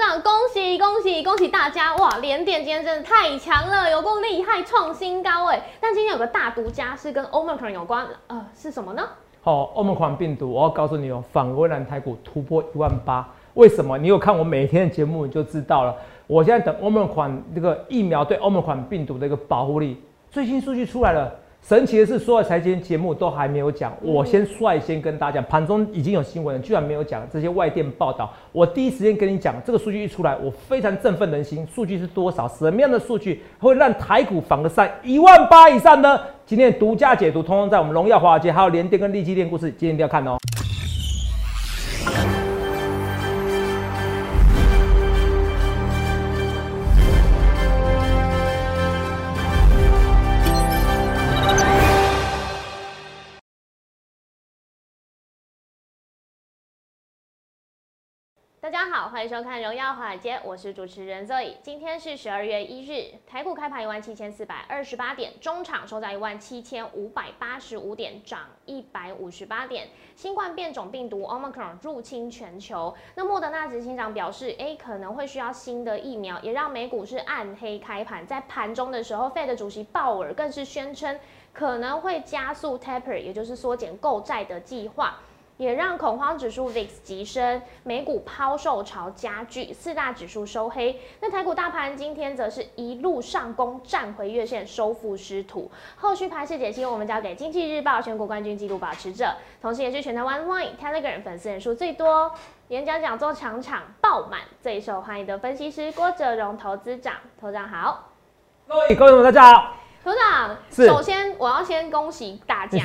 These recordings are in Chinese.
长，恭喜恭喜恭喜大家！哇，连电今天真的太强了，有够厉害，创新高哎！但今天有个大独家是跟 Omicron 有关，呃，是什么呢？好，Omicron 病毒，我要告诉你哦，反微蓝台股突破一万八，为什么？你有看我每天的节目你就知道了。我现在等 Omicron 这个疫苗对 Omicron 病毒的一个保护力，最新数据出来了。神奇的是，所有财经节目都还没有讲，我先率先跟大家讲，盘中已经有新闻了，居然没有讲这些外电报道，我第一时间跟你讲，这个数据一出来，我非常振奋人心。数据是多少？什么样的数据会让台股反而上一万八以上呢？今天独家解读，通通在我们荣耀华尔街，还有联电跟利基电故事，今天一定要看哦。好，欢迎收看《荣耀华尔街》，我是主持人 Zoe。今天是十二月一日，台股开盘一万七千四百二十八点，中场收在一万七千五百八十五点，涨一百五十八点。新冠变种病毒 Omicron 入侵全球，那莫德纳执行长表示，哎，可能会需要新的疫苗，也让美股是暗黑开盘。在盘中的时候，Fed 主席鲍尔更是宣称，可能会加速 Taper，也就是缩减购债的计划。也让恐慌指数 VIX 急升，美股抛售潮加剧，四大指数收黑。那台股大盘今天则是一路上攻，站回月线，收复失土。后续盘势解析，我们交给经济日报全国冠军纪录保持者，同时也是全台湾 Line Telegram 粉丝人数最多、演讲讲座场场爆满、最受欢迎的分析师郭哲荣投资长。头长好，各位观众大家好。头长，首先我要先恭喜大家。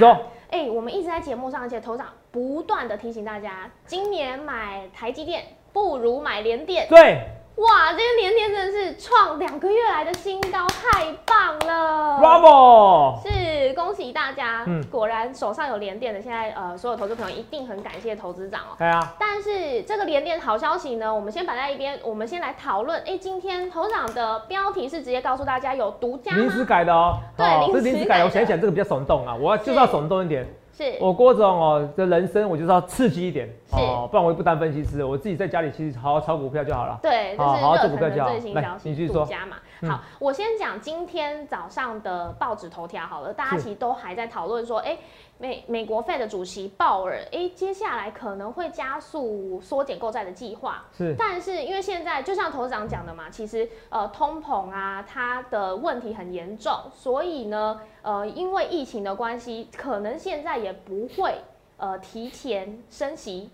哎，我们一直在节目上，而且头长不断的提醒大家，今年买台积电不如买联电。对。哇，这个年电真的是创两个月来的新高，太棒了！Bravo！是恭喜大家，嗯，果然手上有连电的，现在呃，所有投资朋友一定很感谢投资长哦。对啊。但是这个连电好消息呢，我们先摆在一边，我们先来讨论。哎，今天头长的标题是直接告诉大家有独家临时改的哦。对，是临时改的。我想一想，这个比较耸动啊，我就是要耸动一点。是我郭总哦的人生，我就是要刺激一点哦，不然我也不当分析师，我自己在家里其实好好炒股票就好了。对，好好做股票就好。来，你继续说。好，我先讲今天早上的报纸头条好了，大家其实都还在讨论说，哎。美美国 Fed 主席鲍尔，哎，接下来可能会加速缩减购债的计划。是，但是因为现在就像头长讲的嘛，其实呃通膨啊，它的问题很严重，所以呢，呃，因为疫情的关系，可能现在也不会呃提前升息，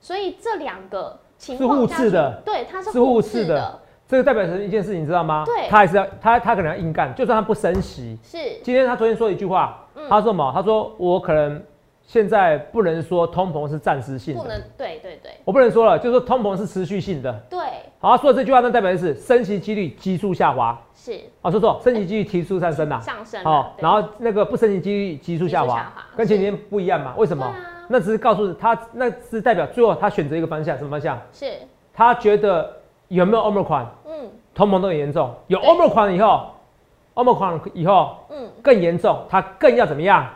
所以这两个情况是互斥的，对，它是互斥的。这个代表成一件事情，你知道吗？对，他还是要他他可能要硬干，就算他不升息。是。今天他昨天说一句话，他说什么？他说我可能现在不能说通膨是暂时性的，不能。对对对。我不能说了，就是说通膨是持续性的。对。好，他说这句话，那代表的是升息几率急速下滑。是。啊，说错，升息几率提速上升啦。上升。好，然后那个不升息几率急速下滑，跟前几天不一样嘛？为什么？那只是告诉他，那是代表最后他选择一个方向，什么方向？是。他觉得有没有 Omicron？通膨都很严重，有 Omicron 以后，Omicron 以后，嗯，更严重，它更要怎么样？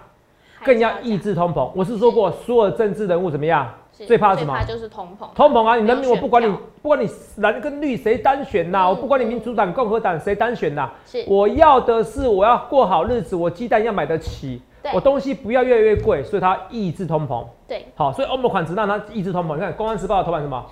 更要抑制通膨。我是说过，所有政治人物怎么样？最怕什么？就是通膨。通膨啊！你人民，我不管你，不管你蓝跟绿谁单选呐，我不管你民主党、共和党谁单选呐，是，我要的是我要过好日子，我鸡蛋要买得起，我东西不要越来越贵，所以它抑制通膨。对，好，所以 Omicron 只让它抑制通膨。你看《公安时报》的头版什么？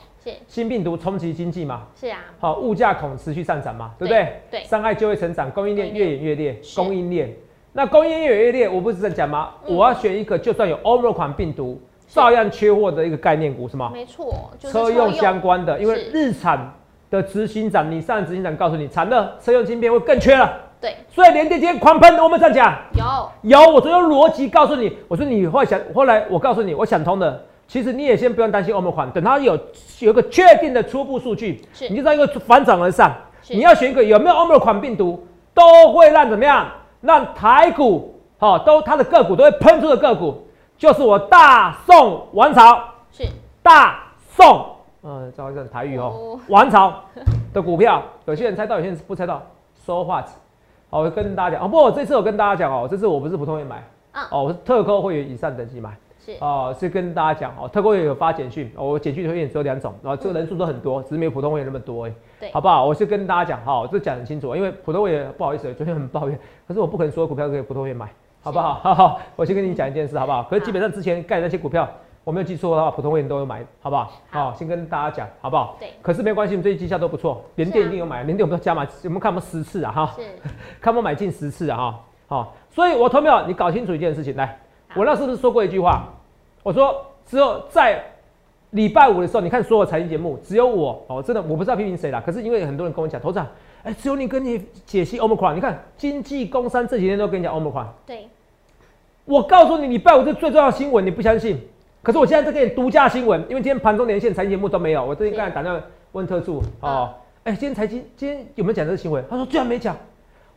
新病毒冲击经济嘛？是啊。好，物价恐持续上涨嘛？对不对？对。伤害就业成长，供应链越演越烈。供应链，那供应链越演越烈，我不是在讲吗？我要选一个，就算有 Omicron 病毒，照样缺货的一个概念股，是吗？没错，车用相关的，因为日产的执行长，你上执行长告诉你，产的车用晶片会更缺了。对。所以连跌今天狂喷，我们这样讲。有。有，我只有逻辑告诉你，我说你会想，后来我告诉你，我想通的。其实你也先不用担心欧盟款，等它有有一个确定的初步数据，你就知道一个反转而上。你要选一个有没有欧盟款病毒，都会让怎么样？让台股，哈，都它的个股都会喷出的个股，就是我大宋王朝，是大宋，嗯，找一个台语哦，王朝的股票，有些人猜到，有些人不猜到。So what？好，我跟大家讲，哦，不，这次我跟大家讲哦，这次我不是普通人买，哦，我是特高会员以上等级买。是哦、是跟大家讲哦，特工也有发简讯，哦我简讯会员只有两种，然后这个人数都很多，只是没有普通会员那么多哎，对好不好？我是跟大家讲哈，这讲很清楚，因为普通会员不好意思，昨天很抱怨，可是我不可能所有股票都给普通会员买，好不好？好好，我先跟你讲一件事，好不好？可是基本上之前盖的那些股票，我没有记错的话，普通会员都有买，好不好？好。好，先跟大家讲，好不好？对。可是没关系，我们最近绩效都不错，连电一定有买，连电我们都加码，我们看我们十次啊哈。是。看我们买进十次啊哈，好、所以我投票，你搞清楚一件事情，来，我那时候是说过一句话，我说只有在礼拜五的时候，你看所有财经节目，只有我哦，真的我不知道批评谁啦，可是因为很多人跟我讲，头长，哎，只有你跟你解析 Omicron，你看经济工商这几天都跟你讲 Omicron，对，我告诉你，礼拜五是最重要的新闻，你不相信？可是我现在在给你独家新闻，因为今天盘中连线财经节目都没有。我最近刚才打电话问特助哦，哎、今天财经今天有没有讲这个新闻？他说居然没讲。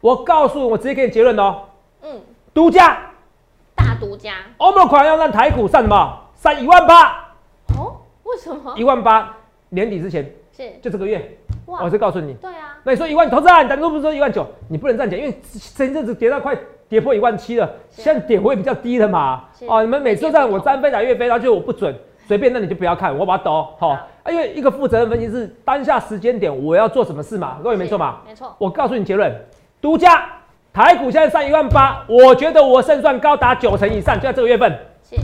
我告诉，我直接给你结论哦，嗯，独家大独家 Omicron 要让台股上什么？上一万八，哦，为什么一？万八，年底之前是就这个月，哇我是告诉你。对啊，那你说一万，投资啊，你当初不是说一万九？你不能这样讲，因为前阵子跌到快跌破一万七了，现在点位比较低了嘛。哦，你们每次都在，我沾飞打月飞，然后就我不准，随便，那你就不要看，我把它抖。好、因为一个负责任分析是当下时间点我要做什么事嘛，各位没错嘛。没错，我告诉你结论，独家台股现在上一万八，我觉得我胜算高达九成以上，就在这个月份。是。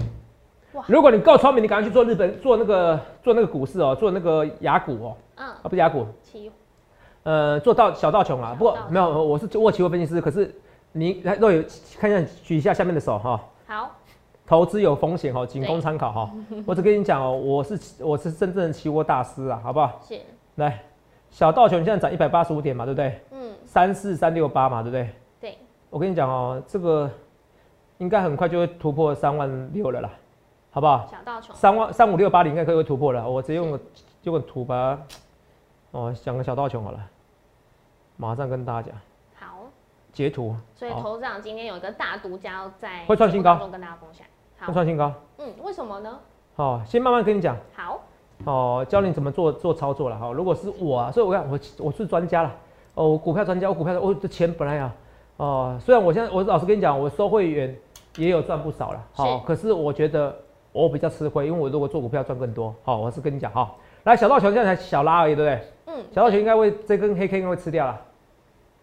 如果你够聪明，你赶快去做日本做那个做那个股市哦，做那个雅股哦，嗯。啊不是雅股，期呃，做到小道琼啊，不过没有，我是做期货分析师，可是你来若有看一下举一下下面的手哈、好投资有风险哈，仅供参考哈。我只跟你讲哦，我是我是真正的期货大师啊，好不好？是来，小道琼现在涨一百八十五点嘛，对不对？嗯三四三六八嘛，对不对？对我跟你讲哦，这个应该很快就会突破三万六了啦，好不好？小道琼三万三五六八零应该可以会突破了，我直接用个用个图把它，哦，讲个小道琼好了，马上跟大家讲好，截图，所以好投资长今天有一个大独家在会创新高跟大家分享。好，会创新高。嗯，为什么呢？好，先慢慢跟你讲，好，哦，教你怎么做做操作了哈。如果是我啊，所以我看我我是专家了，哦，我股票专家，我股票我的钱本来啊，哦，虽然我现在我老实跟你讲，我收会员也有赚不少了，好、是可是我觉得我比较吃亏，因为我如果做股票赚更多，好、我是跟你讲哈。来，小道琼现在才小拉而已，对不对？嗯，小道琼应该会这根黑 K 应该会吃掉了。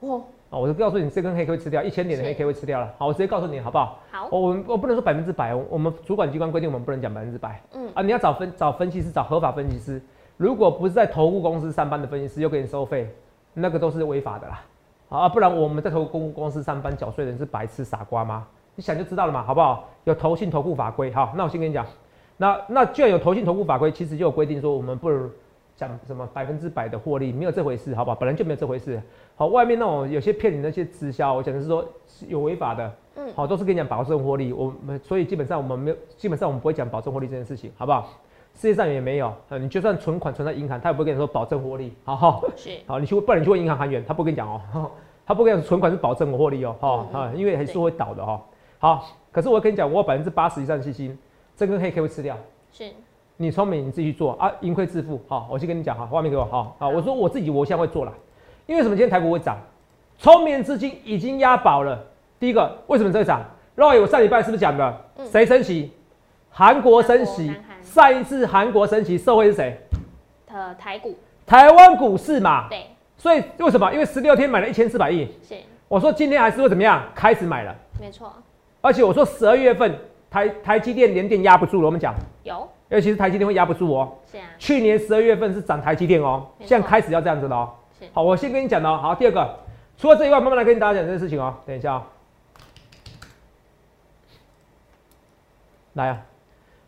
哇，哦，我就告诉你，这根黑 K 会吃掉，一千点的是黑 K 会吃掉了。好，我直接告诉你，好不好？好，我我我不能说百分之百，我我们主管机关规定我们不能讲百分之百。嗯，啊，你要找分找分析师，找合法分析师。如果不是在投顾公司上班的分析师，又给你收费，那个都是违法的啦。啊，不然我们在投顾公司上班缴税的人是白痴傻瓜吗？你想就知道了嘛，好不好？有投信投顾法规，好，那我先跟你讲，那那既然有投信投顾法规，其实就有规定说我们不能讲什么百分之百的获利，没有这回事，好不好？本来就没有这回事。好，外面那种有些骗你那些直销，我讲的是说是有违法的，嗯好，都是跟你讲保证获利，我们所以基本上我们没有，基本上我们不会讲保证获利这件事情，好不好？世界上也没有，呃，你就算存款存在银行，他也不会跟你说保证获利，好好是好，你去问不然你去问银行行员，他不跟你讲哦，他不跟你讲存款是保证我获利哦，哈、嗯啊，因为还是会倒的哈、好，可是我跟你讲，我百分之八十以上的信心，这根黑 K 会吃掉。是，你聪明，你自己去做啊，盈亏自负。好，我先跟你讲哈，画面给我好好。我说我自己，我现在会做了，因为什么？今天台股会涨，聪明资金已经押宝了。第一个，为什么这个涨？Roy，我上礼拜是不是讲的？嗯谁升息？韩国升息。上一次韩国升息，受惠是谁？呃，台股台湾股市嘛。对所以为什么？因为十六天买了一千四百亿。是我说今天还是会怎么样？开始买了，没错，而且我说十二月份台台积电连电压不住了，我们讲，有尤其是台积电会压不住哦。是啊，去年十二月份是涨台积电哦，现在开始要这样子了哦。是好，我先跟你讲哦。好，第二个，除了这以外，慢慢来跟大家讲这件事情哦。等一下哦，来啊，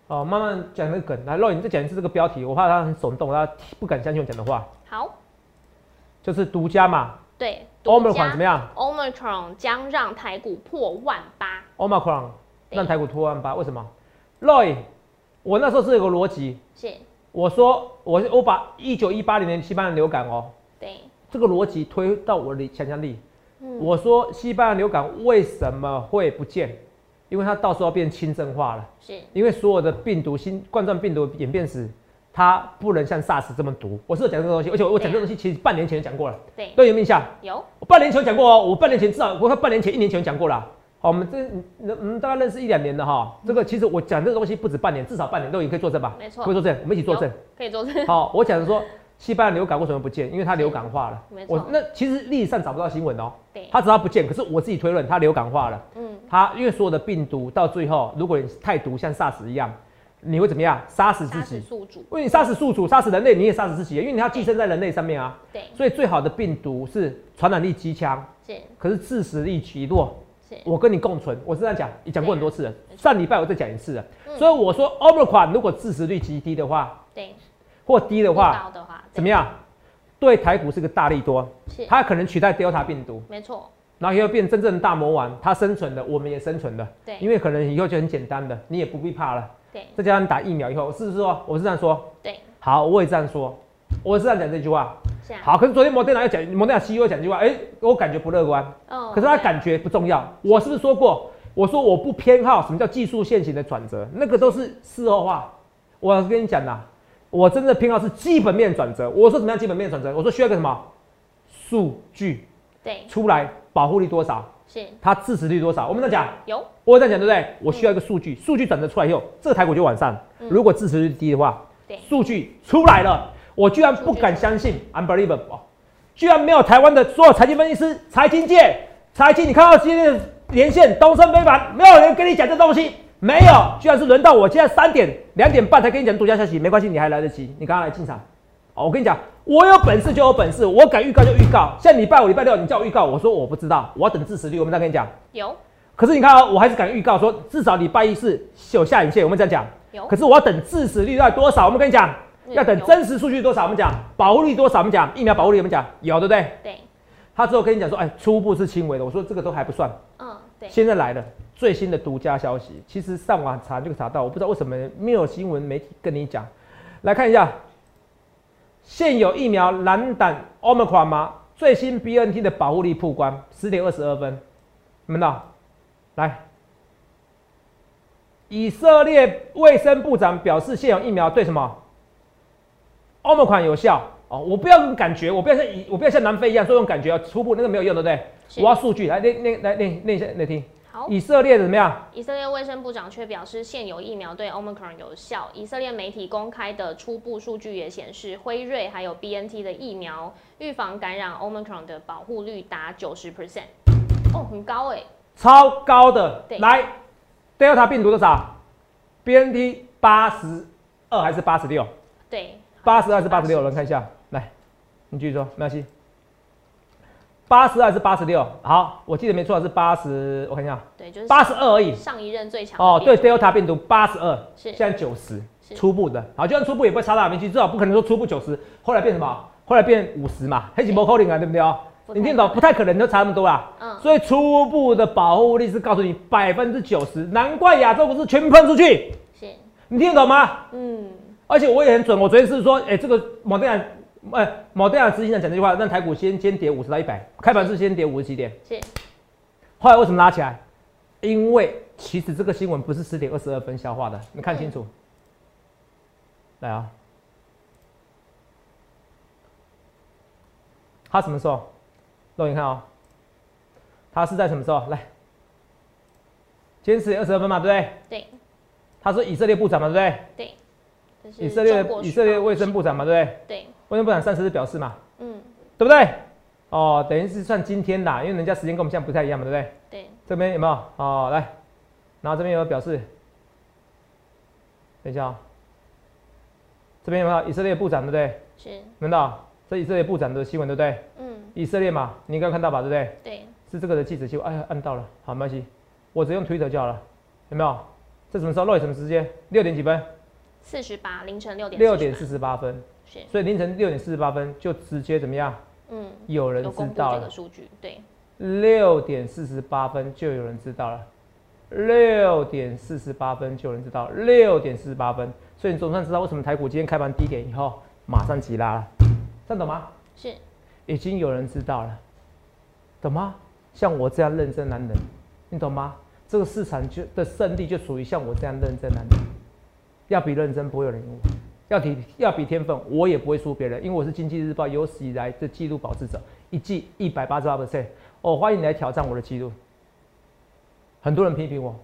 哦，慢慢讲这个梗。来，肉，你再讲一次这个标题，我怕他很耸动，他不敢相信我讲的话，好，就是独家嘛对 Omicron 怎么样？Omicron 将让台股破万八，？Omicron 对让台股破万八，为什么？Roy，我那时候是有个逻辑，是我说我我把一九一八年西班牙流感哦，对，这个逻辑推到我的想象力。嗯，我说西班牙流感为什么会不见？因为它到时候要变轻症化了，是因为所有的病毒新冠状病毒演变史，它不能像 SARS 这么毒。我是有讲这个东西，而且我讲这个东西其实半年前就讲过了，对，都有印象。有我半年前讲过哦，我半年前至少我看半年前、一年前讲过了。好，我们这嗯嗯大概认识一两年了哈。这个其实我讲这个东西不止半年，至少半年都已经可以作证吧？没错可以作证，我们一起作证。可以作证好，我讲说西班牙流感为什么不见？因为它流感化了。我那其实历史上找不到新闻哦，对，它只要不见，可是我自己推论它流感化了。嗯，它因为所有的病毒到最后，如果你太毒像 SARS 一样，你会怎么样？杀死自己。宿主，因为你杀死宿主，杀死人类，你也杀死自己，因为你要寄生在人类上面啊。对，所以最好的病毒是传染力极强，是可是致死力极弱。是，我跟你共存，我是这样讲，你讲过很多次了。上礼拜我再讲一次了。嗯所以我说 Omicron 如果致死率极低的话，对，或低的不话，高的话怎么样？对台股是个大利多，是，它可能取代 Delta 病毒，没错，然后以后变真正的大魔王，它生存的，我们也生存的。对因为可能以后就很简单的，你也不必怕了。对再加上打疫苗以后，是不是说我是这样说？对，好，我也这样说，我是这样讲这句话。是啊，好，可是昨天摩登拿又讲，摩登拿 CEO 讲一句话，哎、我感觉不乐观。哦可是他感觉不重要。我是不是说过？我说我不偏好什么叫技术线型的转折，那个都是事后话。我跟你讲啦，我真的偏好是基本面转折。我说怎么样基本面转折？我说需要一个什么？数据。对，出来，保护率多少，是。它支持率多少。我们在讲，有，我在讲对不对？我需要一个数据，数据转折出来以后，这个台股就往上。嗯。如果支持率低的话，对，数据出来了，我居然不敢相信，unbelievable，居然没有台湾的所有财经分析师、财经界、财经，你看到今天的连线东升非凡，没有人跟你讲这东西，没有，居然是轮到我现在三点、两点半才跟你讲独家消息，没关系，你还来得及，你刚刚来进场。哦，我跟你讲，我有本事就有本事，我敢预告就预告。像礼拜五、礼拜六你叫我预告，我说我不知道，我要等致死率，我们再跟你讲。有，可是你看啊、我还是敢预告说，至少礼拜一是有下影线，我们这样讲。有可，是我要等致死率要多少？我们跟你讲，嗯要等真实数据多少？我们讲保护率多少？我们讲疫苗保护率，我们讲有，对不对？对，他之后跟你讲说，哎，初步是轻微的。我说这个都还不算。嗯，对，现在来了最新的独家消息，其实上网查就可查到，我不知道为什么没有新闻媒体跟你讲。来看一下，现有疫苗蓝胆 Omicron 吗？最新 BNT 的保护力曝光，十点二十二分，你们到，来。以色列卫生部长表示，现有疫苗对什么 Omicron 有效哦。我不要用感觉，我不要像以我不要像南非一样说用感觉，初步那个没有用，对不对？我要数据，来念念来念念一下，来听。好。以色列怎么样？以色列卫生部长却表示，现有疫苗对 Omicron 有效。以色列媒体公开的初步数据也显示，辉瑞还有 BNT 的疫苗预防感染 Omicron 的保护率达九十 percent，哦，很高哎，超高的对。来，Delta 病毒多少？BNT 八十二还是八十六？对，八十二还是八十六？有人看一下，来，你继续说，没关系。八十二还是八十六？好，我记得没错是八十，我看一下，对，就是八十二而已。上一任最强的哦，对，Delta 病毒八十二，是现在九十，初步的。好，就算初步也不会差到哪边去，至少不可能说初步九十，后来变什么？后来变五十嘛，黑起波扣零啊，对不对哦？你听懂？不太可能就差那么多啦。嗯，所以初步的保护力是告诉你百分之九十，难怪亚洲股市全部喷出去，是，你听得懂吗？嗯，而且我也很准，我昨天是说，哎、这个某电亚，呃，某电亚执行长讲这句话，让台股先先跌五十到一百，开盘是先跌五十几点，是，后来为什么拉起来？因为其实这个新闻不是十点二十二分消化的，你看清楚。来啊，他什么时候？肉眼看哦，他是在什么时候？来，今天十点二十二分嘛，对不对？对他是以色列部长嘛，对不对？对，以色列以色列卫生部长嘛，对不对？对，卫生部长三十日表示嘛，嗯，对不对？哦，等于是算今天啦，因为人家时间跟我们现在不太一样嘛，对不对？对，这边有没有？哦，来，然后这边有没有表示？等一下啊、这边有没有以色列部长，对不对？是，闻到？这以色列部长的新闻，对不对？嗯，以色列嘛，你应该看到吧，对不对？对，是这个的记者新闻，哎呀，按到了，好，没关系，我只用 Twitter 就好了，有没有？这什么时候？漏什么时间？六点几分？四十八，凌晨六点，六点四十八分，是，所以凌晨六点四十八分就直接怎么样？嗯，有人知道了这个。数据，对，六点四十八分就有人知道了，六点四十八分就有人知道，六点四十八分，所以你总算知道为什么台股今天开盘低点以后马上急拉了，这样懂吗？是，已经有人知道了，懂吗？像我这样认真男人，你懂吗？这个市场就的胜利就属于像我这样认真男人，要比认真不会有人赢我，要比要比天分我也不会输别人，因为我是经济日报有史以来的纪录保持者，一季一百八十八 percent，哦，欢迎你来挑战我的纪录。很多人批评我，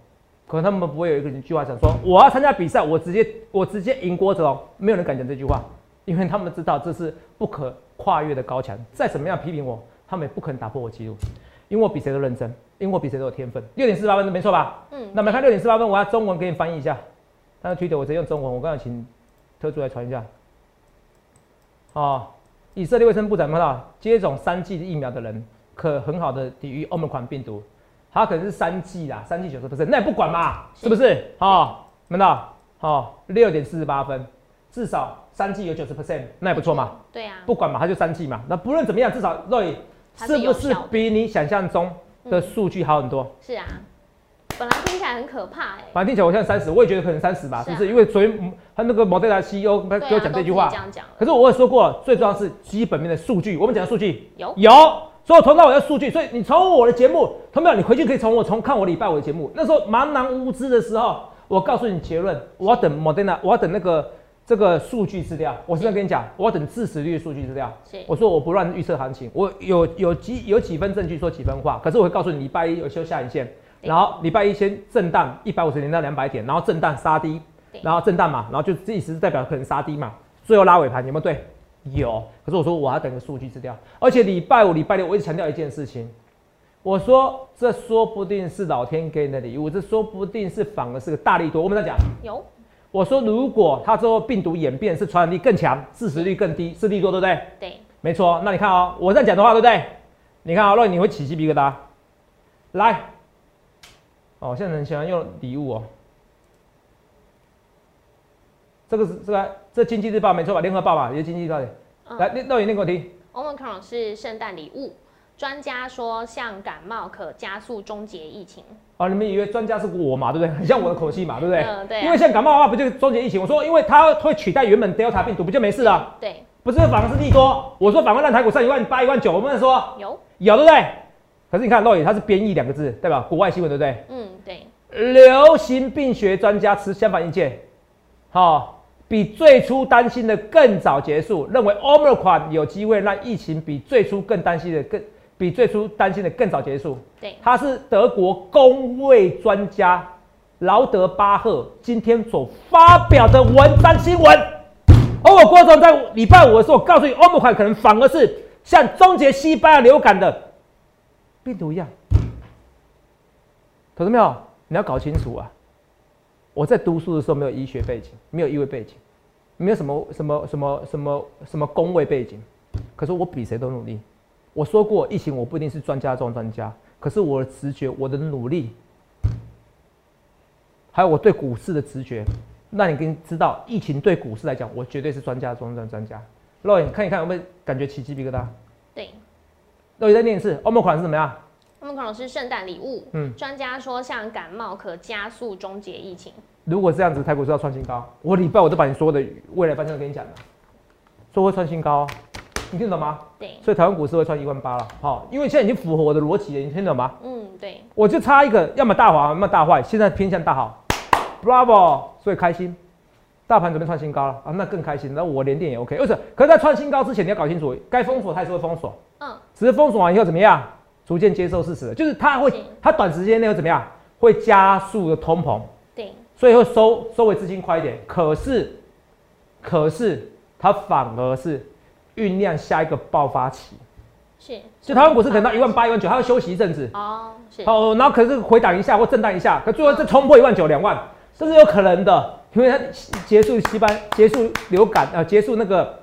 可能他们不会有一个一句话想说，我要参加比赛，我直接我直接赢郭哲没有人敢讲这句话，因为他们知道这是不可跨越的高墙，再怎么样批评我，他们也不可能打破我纪录，因为我比谁都认真，因为我比谁都有天分。六点四八分，没错吧？嗯。那我们看六点四八分，我要中文给你翻译一下，但是推特我直接用中文，我刚才请特助来传一下。哦，以色列卫生部长看到，接种三剂疫苗的人可很好的抵御欧盟款病毒，他可能是三剂啦，三剂九十 percent，那也不管嘛，是不是？哦，看到？哦，六点四十八分，至少三剂有九十 percent，那也不错嘛。对呀，不管嘛，他就三剂嘛。那不论怎么样，至少肉是不是比你想象中的数据好很多？是啊。本来听起来很可怕哎，反正听起来我现在三十，我也觉得可能三十吧，是不是？因为昨天他那个摩德达 CEO 他给我讲这句话，可是我也说过，最重要是基本面的数据。我们讲的数据有有，所以我投到我的数据。所以你从我的节目，同没有？你回去可以从我从看我礼拜五的节目，那时候茫然无知的时候，我告诉你结论，我要等摩德纳，我要等那个这个数据资料。我是在跟你讲，我要等致死率的数据资料。我说我不乱预测行情，我有有几有几分证据说几分话，可是我会告诉你，礼拜一有修下影线。然后礼拜一先震荡一百五十点到两百点，然后震荡杀低，然后震荡嘛，然后就这意思是代表可能杀低嘛，最后拉尾盘有没有对？有。可是我说我要等个数据资料，而且礼拜五、礼拜六我一直强调一件事情，我说这说不定是老天给你的礼物，这说不定是反而是个大力多。我们在讲有。我说如果它之后病毒演变是传染力更强，致死率更低，是利多对不对？对，没错。那你看哦，我在讲的话对不对？你看啊，若你会起鸡皮疙瘩，来。哦，现在很喜欢用礼物哦。这个是这个这经济日报没错吧？联合报吧，也是经济日报的。来，那那你念给我听。Omicron 是圣诞礼物，专家说像感冒可加速终结疫情。哦，你们以为专家是我嘛？对不对？很像我的口气嘛？对不对？嗯，对。因为像感冒的话，不就终结疫情？我说，因为它会取代原本 Delta 病毒，不就没事了？对。不是反而是利多？我说反而让台股上一万八、一万九。我们说有有，对不对？可是你看，洛野它是编译两个字，代表国外新闻，对不对？嗯，对。流行病学专家持相反意见，好，比最初担心的更早结束，认为 Omicron 有机会让疫情比最初更担心的更比最初担心的更早结束。对，他是德国公卫专家劳德巴赫今天所发表的文章新闻。而我郭总在礼拜五的时候告诉你，Omicron 可能反而是像终结西班牙流感的。病毒一样，懂了没有？你要搞清楚啊！我在读书的时候没有医学背景，没有医卫背景，没有什么什么什么什么什么工位背景。可是我比谁都努力。我说过，疫情我不一定是专家中专家，可是我的直觉，我的努力，还有我对股市的直觉，那你跟知道，疫情对股市来讲，我绝对是专家中专专家。肉眼看一看，有没有感觉起鸡皮疙瘩？对。都有在念是欧盟款是怎么样？欧盟款是圣诞礼物。嗯，专家说像感冒可加速终结疫情。如果这样子，台股是要创新高。我礼拜我都把你说的未来方向都跟你讲了，说会创新高，你听懂吗？对。所以台湾股市会创一万八了，好，因为现在已经符合我的逻辑了，你听懂吗？嗯，对。我就差一个，要么大好，要么大坏，现在偏向大好，Bravo，所以开心。大盘准备创新高了啊，那更开心。那我连电也 OK，为什么？可是在创新高之前，你要搞清楚，该封锁它还是会封锁。嗯，只是封锁完以后怎么样？逐渐接受事实，就是它会，它短时间内会怎么样？会加速的通膨。对，所以会收收回资金快一点。可是，可是它反而是酝酿下一个爆发期。是，就台湾股市可能到一万八、一万九，它要休息一阵子。哦，是。好，然后可是回档一下或震荡一下，可最后再冲破一万九、两万，这是有可能的。因为它结束西班结束流感呃结束那个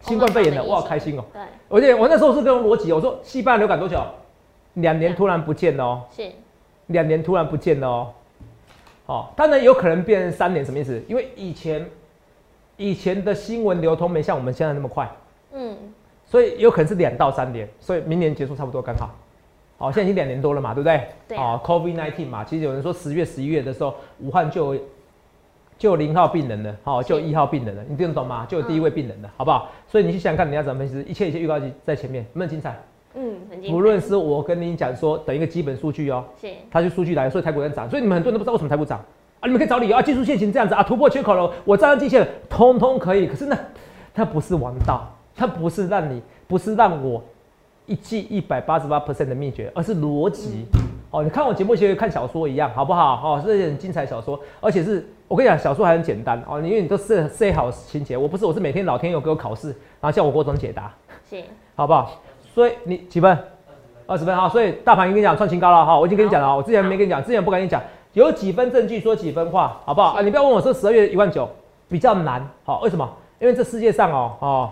新冠肺炎的，我好开心哦。对，而且我那时候是跟逻辑，我说西班牙流感多久？两年突然不见了哦。是。两年突然不见了哦。好，当然有可能变成三年，什么意思？因为以前以前的新闻流通没像我们现在那么快。嗯。所以有可能是两到三年，所以明年结束差不多刚好。好，现在已经两年多了嘛，对不对？对。哦，COVID nineteen 嘛，其实有人说十月、十一月的时候，武汉就。就零号病人了，好，就一号病人了，你听得懂吗？就有第一位病人了，好不好？所以你去想想看，人家怎么分析？一切一切预告在前面，有没有精彩？嗯。无论是我跟你讲说，等一个基本数据哦，是，它就数据来，所以台股在涨，所以你们很多人都不知道为什么台股涨啊？你们可以找理由啊，技术线型这样子啊，突破缺口了，我站上季线，通通可以。可是呢，它不是王道，它不是让你，不是让我一记一百八十八 percent 的秘诀，而是逻辑。哦，你看我节目像看小说一样，好不好？哦，是很精彩小说，而且是我跟你讲，小说还很简单哦，因为你都设设好情节，我不是，我是每天老天有给我考试，然后叫我各种解答，是，好不好？所以你几分？二十分哈，所以大盘跟你讲创新高了哈，我已经跟你讲了，我之前没跟你讲，之前不敢跟你讲，有几分证据说几分话，好不好？啊，你不要问我说十二月一万九比较难，好，为什么？因为这世界上哦哦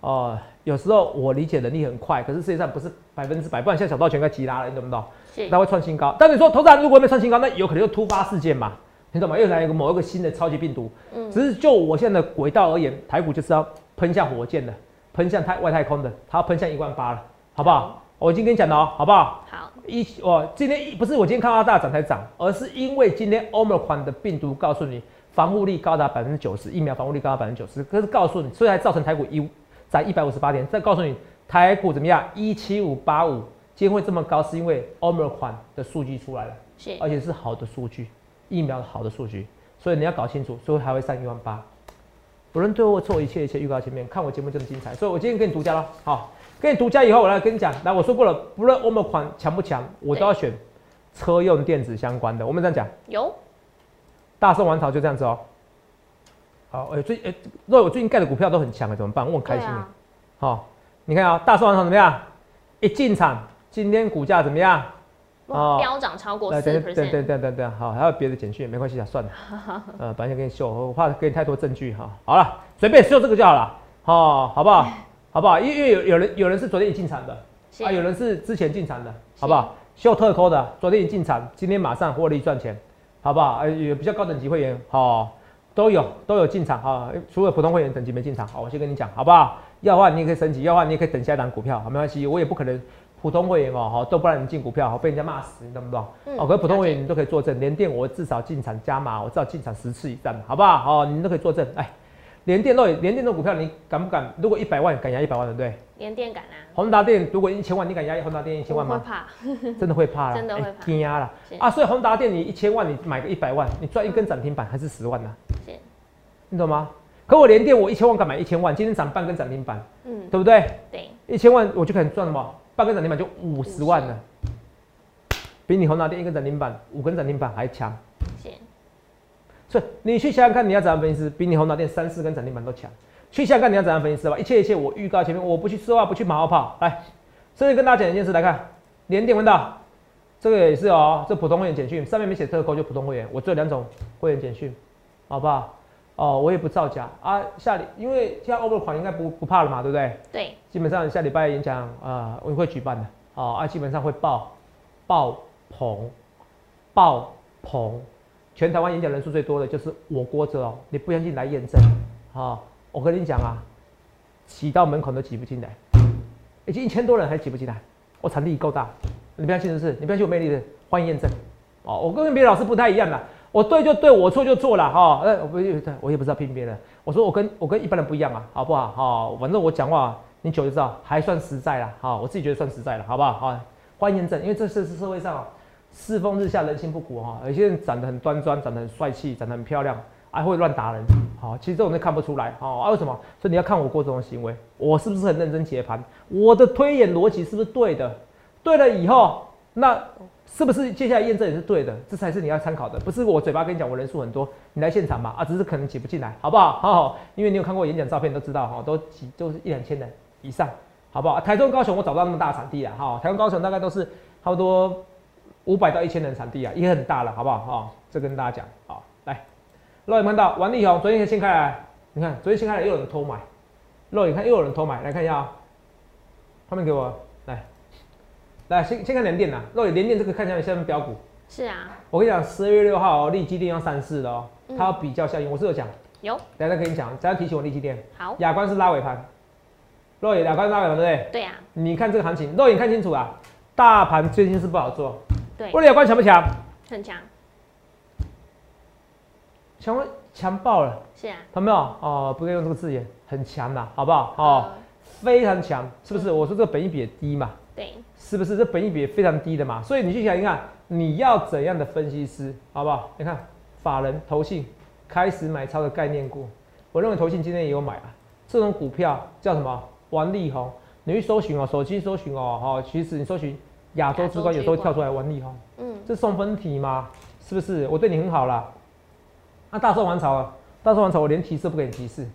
哦，有时候我理解能力很快，可是世界上不是百分之百，不然现在小道全该急拉了，你懂不懂？是，它会创新高。但你说投资人如果没创新高，那有可能又突发事件嘛，你懂吗？又来一个某一个新的超级病毒。嗯，只是就我现在的轨道而言，台股就是要喷下火箭的，喷向太外太空的，它要喷向一万八了，好不好？我已经跟你讲了哦，好不好？好。一哦，今天不是我今天看到大涨才涨，而是因为今天 Omicron 的病毒告诉你防护力高达百分之九十，疫苗防护力高达百分之九十，可是告诉你，所以才造成台股一涨一百五十八点。再告诉你，台股怎么样？一七五八五，今天会这么高，是因为 Omicron 的数据出来了，是，而且是好的数据，疫苗的好的数据，所以你要搞清楚，所以还会上一万八。有人对我错一切一切预告前面，看我节目这么精彩，所以我今天给你独家了，好。跟你独家以后，我来跟你讲。来，我说过了，不论欧盟款强不强，我都要选车用电子相关的。我们这样讲，有大圣王朝就这样子哦。好，哎，最哎，若我最近盖的股票都很强了，怎么办？我很开心的。好，你看啊，大圣王朝怎么样？一进场，今天股价怎么样？哦，飙涨超过四 percent。对对对对对，好，还有别的简讯，没关系啊，算了。呃，本来想给你秀，我怕给你太多证据哈。好了，随便秀这个就好了，好，好不好？好不好？因为因为有有人有人是昨天已进场的啊，有人是之前进场的，好不好？秀特扣的，昨天已进场，今天马上获利赚钱，好不好？呃，有比较高等级会员，好，都有都有进场哈，除了普通会员等级没进场，好，我先跟你讲，好不好？要的话你也可以升级，要的话你也可以等下一档股票，好，没关系，我也不可能普通会员哦，好，都不让你进股票，好，被人家骂死，你懂不懂？哦，可是普通会员你都可以作证，连电我至少进场加码，我至少进场十次以上，好不好？哦，你都可以作证，哎。连电都连电这股票，你敢不敢？如果一百万敢压一百万，对不对？连电敢啊！宏达电如果一千万，你敢压宏达电一千万吗？会怕，真的会怕了，真的会怕，压了啊！所以宏达电你一千万，你买个一百万，你赚一根涨停板还是十万呢？是，你懂吗？可我连电我一千万敢买一千万，今天涨半根涨停板，嗯，对不对？对，一千万我就可以赚什么？半根涨停板就五十万了，比你宏达电一根涨停板五根涨停板还强。所以你去想想看，你要怎样分析师，比你宏达电三四根涨停板都强。去想想看，你要怎样分析师吧。一切一切，我预告前面，我不去说话，不去马后炮。来，甚至跟大家讲一件事，来看连电闻到，这个也是哦，这普通会员简讯上面没写特扣，就普通会员。我只有两种会员简讯，好不好？哦，我也不造假啊。下礼因为现在 over 款应该不不怕了嘛，对不对？对。基本上下礼拜演讲啊，我会举办的。哦，啊，基本上会爆爆棚爆棚。全台湾演讲人数最多的就是我郭哲哦，你不相信来验证，好，我跟你讲啊，挤到门口都挤不进来，已经一千多人还挤不进来，我场地够大，你不相信的是，你不相信我魅力的，欢迎验证，哦，我跟别的老师不太一样的，我对就对，我错就错了哈，呃，我不，我也不知道骗别人，我说我跟我跟一般人不一样啊，好不好？好，反正我讲话你久就知道，还算实在了，好，我自己觉得算实在了，好不好？好，欢迎验证，因为这是是社会上。世风日下，人心不古哈。有些人长得很端庄，长得很帅气，长得很漂亮，还会乱打人。好，其实这种人看不出来。好，啊，为什么？所以你要看我过这种行为，我是不是很认真解盘？我的推演逻辑是不是对的？对了以后，那是不是接下来验证也是对的？这才是你要参考的，不是我嘴巴跟你讲，我人数很多，你来现场嘛？啊，只是可能挤不进来，好不好？好好，因为你有看过演讲照片，都知道哈，都挤都是一两千人以上，好不好？台中、高雄我找不到那么大场地啊，哈，台中、高雄大概都是差不多。五百到一千人场地啊，也很大了，好不好？哈，这跟大家讲，好，来，肉眼看到王力宏昨天先开来，你看昨天先开来又有人偷买，肉眼看又有人偷买，来看一下啊，画面给我，来，先先看联电呐，肉眼联电这个看起来像标股，是啊，我跟你讲，十二月六号立基电要上市了哦，它要比较效应，我是有讲，有，等下再跟你讲，再提醒我立基电，好，亚光是拉尾盘，肉眼亚光拉尾盘对不对？对啊，你看这个行情，肉眼看清楚啊，大盘最近是不好做。对，物理有关强不强？很强，强强爆了。是啊，有没有？哦，不可以用这个字眼，很强的，好不好？哦，非常强，是不是？我说这个本益比低嘛，对，是不是？这本益比非常低的嘛，所以你去想一看，你要怎样的分析师，好不好？你看，法人投信开始买超的概念股，我认为投信今天也有买啊。这种股票叫什么？王力宏，你去搜寻哦，手机搜寻哦，哈，其实你搜寻。亚洲之光有时候跳出来王力宏，嗯，这送分题吗？是不是？我对你很好啦。那大宋王朝啊，大宋王朝我连提示不给你提示，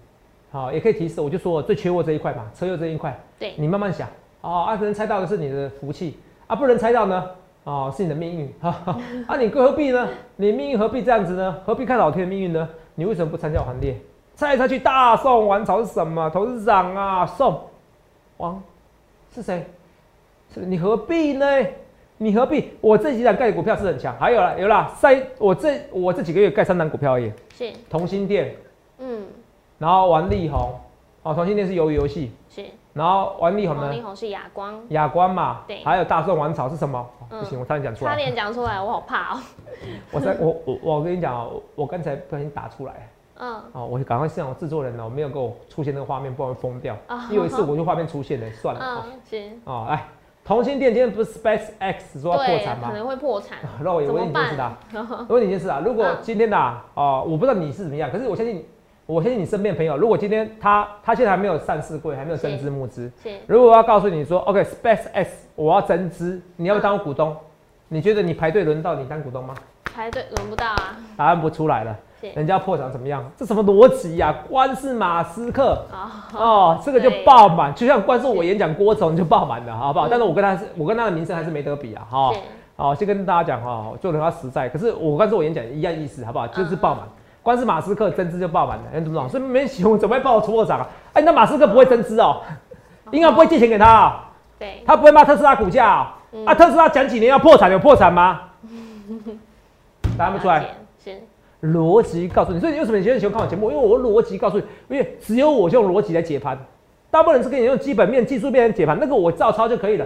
好，也可以提示，我就说我最缺货这一块嘛，车右这一块，对，你慢慢想哦。啊，能猜到的是你的福气啊，不能猜到呢，哦，是你的命运。哈 哈啊，你何必呢？你命运何必这样子呢？何必看老天的命运呢？你为什么不参加行列？猜来猜去，大宋王朝是什么？董事长啊，宋王是谁？是你何必呢？你何必？我这几档盖的股票是很强，还有啦，有啦，三我这我这几个月盖三档股票而已，是，同心店，嗯，然后玩力宏，哦，同心店是鱿鱼游戏，是，然后王力宏呢，王力宏是哑光，哑光嘛，对。还有大宋王朝是什么？不行，我差点讲出差，点讲出来，我好怕哦。我在我我我跟你讲哦，我刚才不小心打出来，嗯，哦，我赶快向我制作人哦，没有给我出现那个画面，不然会疯掉。啊。因为有一次我就画面出现了，算了，哦。行，哦，来，同心店今天不是 Space X 说要破对，产吗？可能会破产，那我问你一件事办啊，？我问你一件事啊，如果嗯。今天的啊，哦，我不知道你是怎么样，可是我相信，我相信你身边的朋友，如果今天他他现在还没有上市柜，还没有增资募资，是，如果我要告诉你说，OK，Space X 我要增资，你要不要当我股东？你觉得你排队轮到你当股东吗？排队轮不到啊，答案不出来了，人家破产怎么样？这什么逻辑呀？光是马斯克啊，哦，这个就爆满，就像光是我演讲郭总就爆满了，好不好？嗯但是我跟他是，我跟他的名声还是没得比啊，哈、是，好，先跟大家讲哈，做人要实在。可是我光是我演讲一样意思，好不好？就是爆满，光是马斯克增资就爆满了，你懂不懂？所以没喜欢怎么会爆出破产啊？哎，那马斯克不会增资哦，银行不会借钱给他啊、对，他不会骂特斯拉股价啊、嗯啊？特斯拉讲几年要破产，有破产吗？答案不出来。是，逻辑告诉你，所以你为什么你觉得喜欢看我节目？因为我逻辑告诉你，因为只有我用逻辑来解盘，大部分人是跟你用基本面、技术面来解盘，那个我照抄就可以了。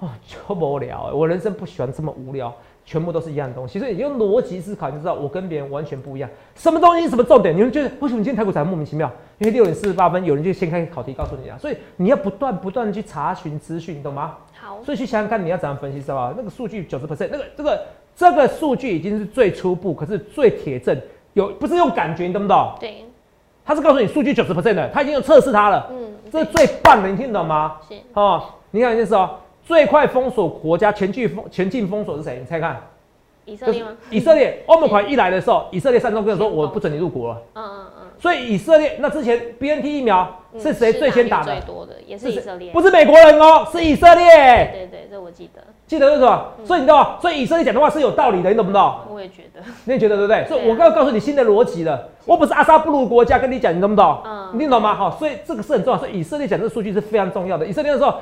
哦，就无聊、我人生不喜欢这么无聊，全部都是一样的东西。所以你用逻辑思考，你就知道我跟别人完全不一样。什么东西什么重点？你会觉得为什么今天台股才莫名其妙？因为六点四十八分，有人就先开考题告诉你啊。所以你要不断不断的去查询资讯，你懂吗？好，所以去想想看，你要怎样分析，知道吧？那个数据九十 percent，那个这个这个数据已经是最初步，可是最铁证，有不是用感觉，你懂不懂？对，他是告诉你数据九十 percent 的，他已经有测试它了，嗯，这是最棒的，你听得懂吗？是哦，你看一件事哦，最快封锁国家前进封前进封锁是谁？你猜看，以色列吗？以色列。欧盟款一来的时候，以色列三中跟我说我不准你入国了，嗯嗯嗯，所以以色列那之前 BNT 疫苗嗯是谁最先打的最？多的也是以色列，不是美国人哦，是以色列。对对，这我记得，记得是什么？嗯所以你知道吗？所以以色列讲的话是有道理的，你懂不懂？我也觉得，你也觉得对不对？所以我刚刚告诉你新的逻辑了，我不是阿萨布鲁国家跟你讲，你懂不懂？嗯你听懂吗？好，所以这个是很重要。所以以色列讲这个数据是非常重要的。以色列的时候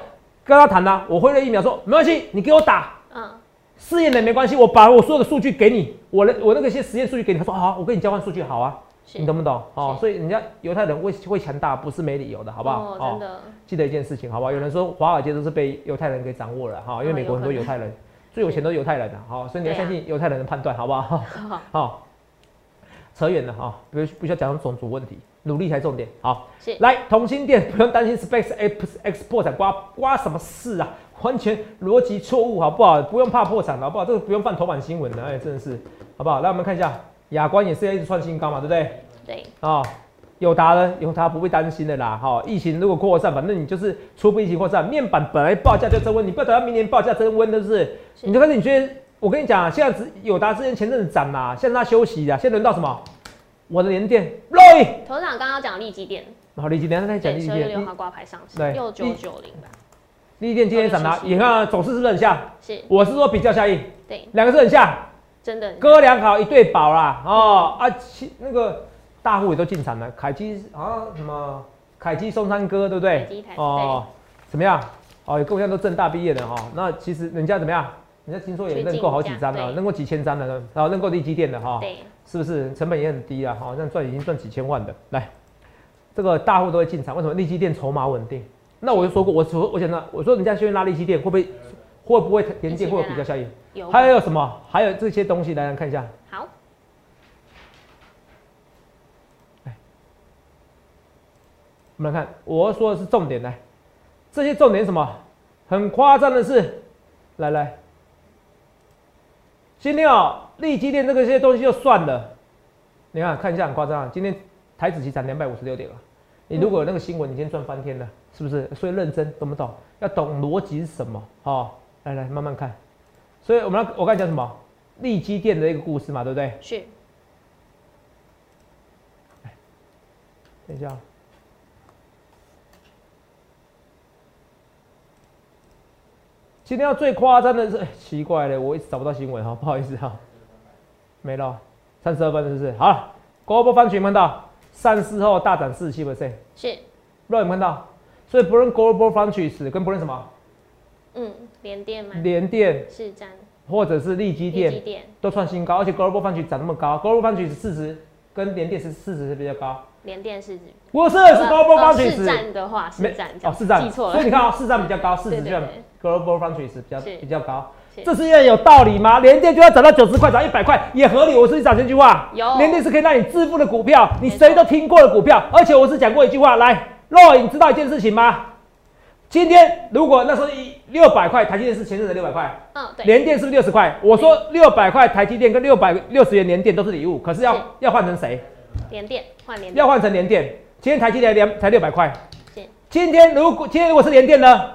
跟他谈呐、我辉瑞疫苗说没关系，你给我打嗯，试验的没关系，我把我所有的数据给你，我的我那个些实验数据给你。他说好，我跟你交换数据好啊，你懂不懂？哦，所以人家犹太人会会强大不是没理由的，好不好？哦，真的，记得一件事情，好不好？有人说华尔街都是被犹太人给掌握了哈，因为哦美国很多犹太人，最有钱都是犹太人啊，好，所以你要相信犹太人的判断，好不好？好，好，扯远了哈，不不需要讲种族问题，努力才重点。好，是来同心店 不用担心 Space X X 破产，刮刮什么事啊？完全逻辑错误，好不好？不用怕破产，好不好？这个不用放头版新闻的，哎，真的是，好不好？来，我们看一下，亚光也是要一直创新高嘛，对不对？对，啊、友达呢？友达不会担心的啦。哈、疫情如果扩散，反正你就是初步疫情扩散，面板本来报价就增温，你不要等到明年报价增温，是不是？是你就开始你觉得，我跟你讲啊，现在只友达之前前阵子涨啦，现在它休息啦，现在轮到什么？我的联电 Roy，头长刚刚讲利基电，然后立基电再讲对，立基电，十六号挂牌上市对，六九九零吧，立基电今天涨了，你看啊走势是不是很像？是，我是说比较效应，对，两个是很像，真的，哥俩好一对宝啦，哦啊，其那个大户也都进场了，凯基啊什么？凯基松山哥对不对？哦，怎么样？哦，有跟我一样都正大毕业的哈、那其实人家怎么样？人家听说也认购好几张了，认购几千张了，然后认购利基店的哈、对，是不是成本也很低啊？好、像赚已经赚几千万的。来，这个大户都会进场，为什么？利基店筹码稳定。那我就说过，我说我想呢，我说人家先拉利基店会不会会不会连接会有比较效应？有，还有什么？还有这些东西，来来看一下。好，我们来看，我说的是重点，来，这些重点是什么？很夸张的是，来来，今天哦，利基店这个些东西就算了，你看看一下很夸张啊，今天台子期涨两百五十六点啊，你如果有那个新闻，你今天赚翻天了，是不是？所以认真，懂不懂？要懂逻辑是什么？哦，来来慢慢看。所以我们要我刚才讲什么？利基店的一个故事嘛，对不对？是。等一下。今天要最夸张的是，奇怪了，我一直找不到新闻哈，不好意思哈，没了，三十二分是不是？好，Global Fund 看到，上市后大涨四十七。percent，是，不有看到，所以不论 Global Fund 跟不论什么，嗯，联电吗？联电。是涨，或者是利基电，都创新高，而且 Global Fund 涨那么高，Global Fund 市值跟联电是市值是比较高。联电市值不是是 Global Foundries 市占的话，市占哦市占。记错了，所以你看啊，市占比较高，市值就 Global Foundries 比较比较高，这是因为有道理吗？联电就要涨到九十块，涨一百块也合理。我是讲这句话，有。联电是可以让你致富的股票，你谁都听过的股票，而且我是讲过一句话，来，若影知道一件事情吗？今天如果那时候一六百块，台积电是前阵的六百块，嗯对，联电是不是六十块？我说六百块台积电跟六百六十元联电都是礼物，可是要要换成谁？联电换联要换成联电。今天台积电两才六百块，是。今天如果今天如果是联电呢？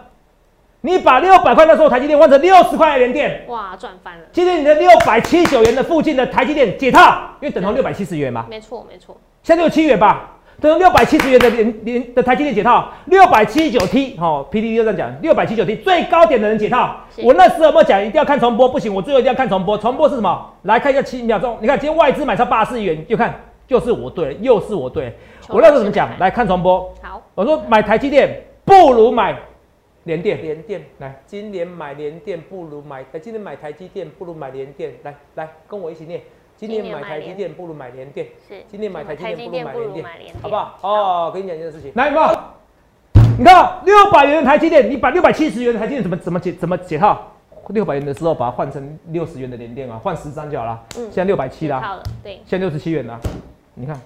你把六百块那时候台积电换成六十块的联电，哇，赚翻了。今天你的六百七九元的附近的台积电解套，因为等同六百七十元嘛。没错没错。现在六七元吧，等同六百七十元的联联的台积电解套，六百七十九 T 哦，P D D 就这样讲，六百七十九 T 最高点的人解套。我那时候有没有讲一定要看重播？不行，我最后一定要看重播。重播是什么？来看一下七秒钟，你看今天外资买超八十四元，就看。就是我对，又是我对。我那时候怎么讲？来看传播。好，我说买台积电不如买联电。联电来，今年买联电不如买，今年买台积电不如买联电。来来，跟我一起念。今年买台积电不如买联电。是。今年买台积电不如买联电，好不好？哦，跟你讲一件事情。来，有你看六百元的台积电，你把六百七十元的台积电怎么怎么解怎么解套？六百元的时候把它换成六十元的联电啊，换十张就好了。嗯。现在六百七啦。对。现在六十七元啦。你看，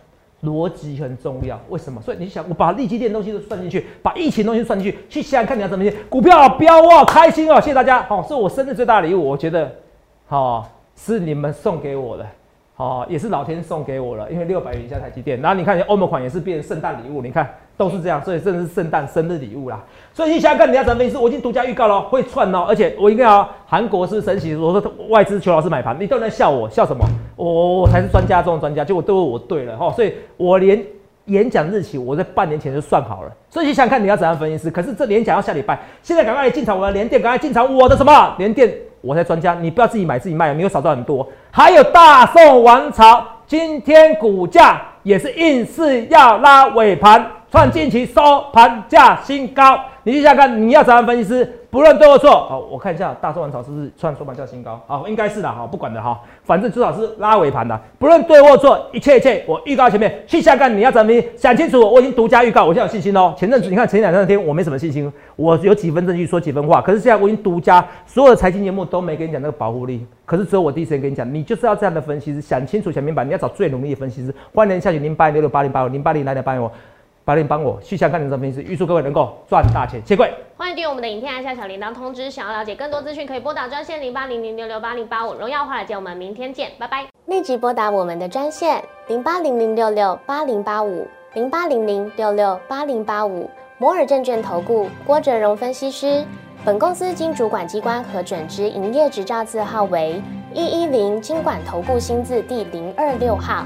逻辑很重要。为什么？所以你想，我把利基电东西都算进去，把疫情东西算进去，去想想看你要怎么去股票飙啊，开心哦！谢谢大家。好，是我生日最大的礼物，我觉得，好是你们送给我的。哦，也是老天送给我了，因为六百元以下台积电，然后你看欧盟款也是变圣诞礼物，你看都是这样，所以真的是圣诞生日礼物啦。所以你想看你要怎么分析？我已经独家预告了，会串哦，而且我一定要韩国是神奇，我说外资求老师买盘，你都在笑我，笑什么？我我才是专家中的专家，结果都是我对了哈，所以我连演讲日期我在半年前就算好了。所以你想看你要怎样分析？可是这演讲要下礼拜，现在赶快来进场我的连电，赶快进场我的什么连电？我才专家，你不要自己买自己卖，没有少赚很多。还有大宋王朝，今天股价也是硬是要拉尾盘，创近期收盘价新高。你去下看，你要怎样分析师？不论对或错，好，我看一下大众王朝是不是创收盘价新高？好，应该是的，好，不管的哈，反正至少是拉尾盘的。不论对或错，一切一切，我预告前面去下看，你要怎么想清楚？我已经独家预告，我现在有信心哦。前阵子你看前两三天我没什么信心，我有几分证据说几分话，可是现在我已经独家，所有的财经节目都没跟你讲那个保护力，可是只有我第一时间跟你讲，你就是要这样的分析师，想清楚想明白，你要找最努力的分析师。欢迎下去零八零六六八零八五零八零来点八零五。八零帮我去下看你的分析，预祝各位能够赚大钱，谢贵。欢迎订阅我们的影片，按下小铃铛通知。想要了解更多资讯，可以拨打专线零八零零六六八零八五。荣耀华尔街，我们明天见，拜拜。立即拨打我们的专线零八零零六六八零八五零八零零六六八零八五摩尔证券投顾郭哲荣分析师。本公司经主管机关核准之营业执照字号为一一零金管投顾新字第零二六号。